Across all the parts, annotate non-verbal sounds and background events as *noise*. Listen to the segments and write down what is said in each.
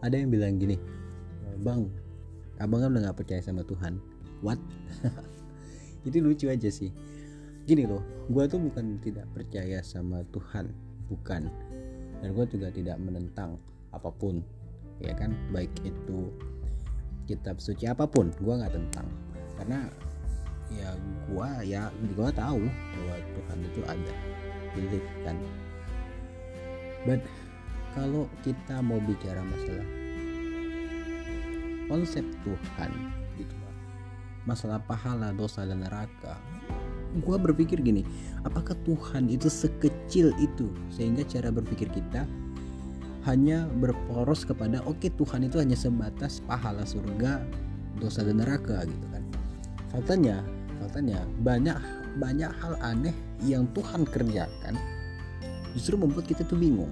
ada yang bilang gini bang abang kan udah nggak percaya sama Tuhan. What? *laughs* Itu lucu aja sih. Gini loh gue tuh bukan tidak percaya sama Tuhan bukan. Dan gue juga tidak menentang apa pun ya kan? Baik itu kitab suci apa pun gue nggak tentang. Karena ya gue ya gue tahu bahwa Tuhan itu ada believe kan? But kalau kita mau bicara masalah konsep Tuhan gitu masalah pahala dosa dan neraka gue berpikir gini apakah Tuhan itu sekecil itu sehingga cara berpikir kita hanya berporos kepada oke okay, Tuhan itu hanya sebatas pahala surga dosa dan neraka gitu kan? Faktanya faktanya banyak banyak hal aneh yang Tuhan kerjakan justru membuat kita tuh bingung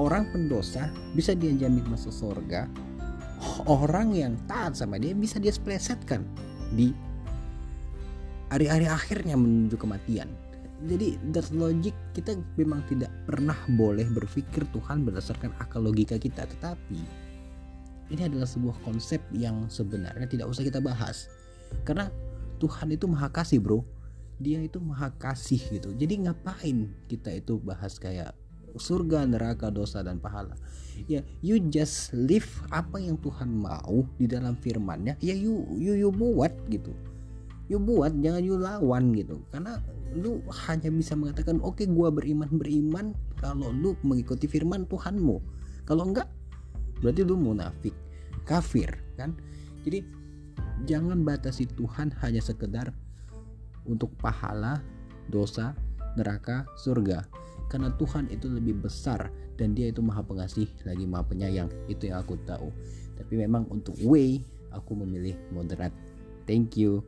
orang pendosa bisa dianjamin masuk surga orang yang taat sama dia bisa dia splesetkan di hari-hari akhirnya menuju kematian. Jadi that logic kita memang tidak pernah boleh berpikir Tuhan berdasarkan akal logika kita tetapi ini adalah sebuah konsep yang sebenarnya tidak usah kita bahas. Karena Tuhan itu maha kasih bro. Dia itu maha kasih gitu. Jadi ngapain kita itu bahas kayak surga neraka dosa dan pahala. Ya you just live apa yang Tuhan mau di dalam firmannya. Ya you you you buat gitu. You buat jangan you lawan gitu. Karena lu hanya bisa mengatakan oke okay, gua beriman beriman kalau lu mengikuti firman Tuhanmu. Kalau enggak berarti lu munafik kafir kan? Jadi jangan batasi Tuhan hanya sekedar untuk pahala dosa neraka surga karena Tuhan itu lebih besar dan dia itu maha pengasih lagi maha penyayang. Itu yang aku tahu. Tapi memang untuk way aku memilih moderat. Thank you